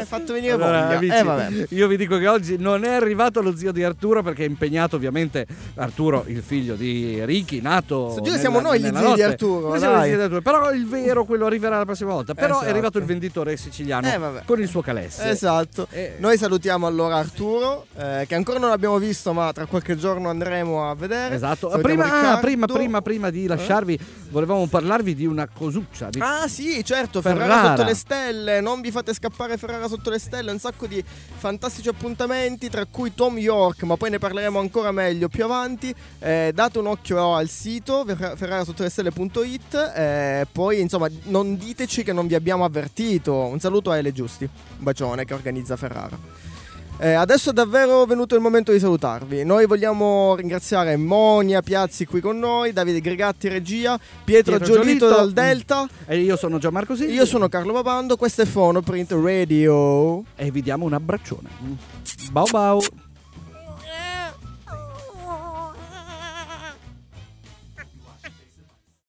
eh, fatto venire Allora, voglia. amici, eh, vabbè. io vi dico che oggi non è arrivato lo zio di Arturo perché è impegnato ovviamente Arturo, il figlio di Ricky, nato giro nella- siamo noi gli zii di notte. Arturo, Noi siamo gli dai. zii di Arturo, però il vero quello arriverà la prossima volta. Però Esatto. è arrivato il venditore siciliano Eh, con il suo calesse. Esatto. Eh. Noi salutiamo allora Arturo, eh, che ancora non abbiamo visto, ma tra qualche giorno andremo a vedere. Esatto. Prima, ah, prima, prima, prima di lasciarvi, volevamo parlarvi di una cosuccia. Di... Ah sì, certo, Ferrara. Ferrara. sotto le stelle, non vi fate scappare Ferrara sotto le stelle, un sacco di fantastici appuntamenti, tra cui Tom York, ma poi ne parleremo ancora meglio più avanti. Eh, date un occhio al sito ferrarasottolestelle.it, eh, poi insomma non diteci che non vi abbiamo avvertito. Un saluto a Ele Giusti, un bacione che organizza Ferrara. Eh, adesso è davvero venuto il momento di salutarvi. Noi vogliamo ringraziare Monia Piazzi qui con noi, Davide Gregatti regia, Pietro, Pietro Giolito, Giolito. dal Delta. E io sono Gianmarco Silva. Io sono Carlo Babando, questo è Phonoprint Radio. E vi diamo un abbraccione. Bau bau.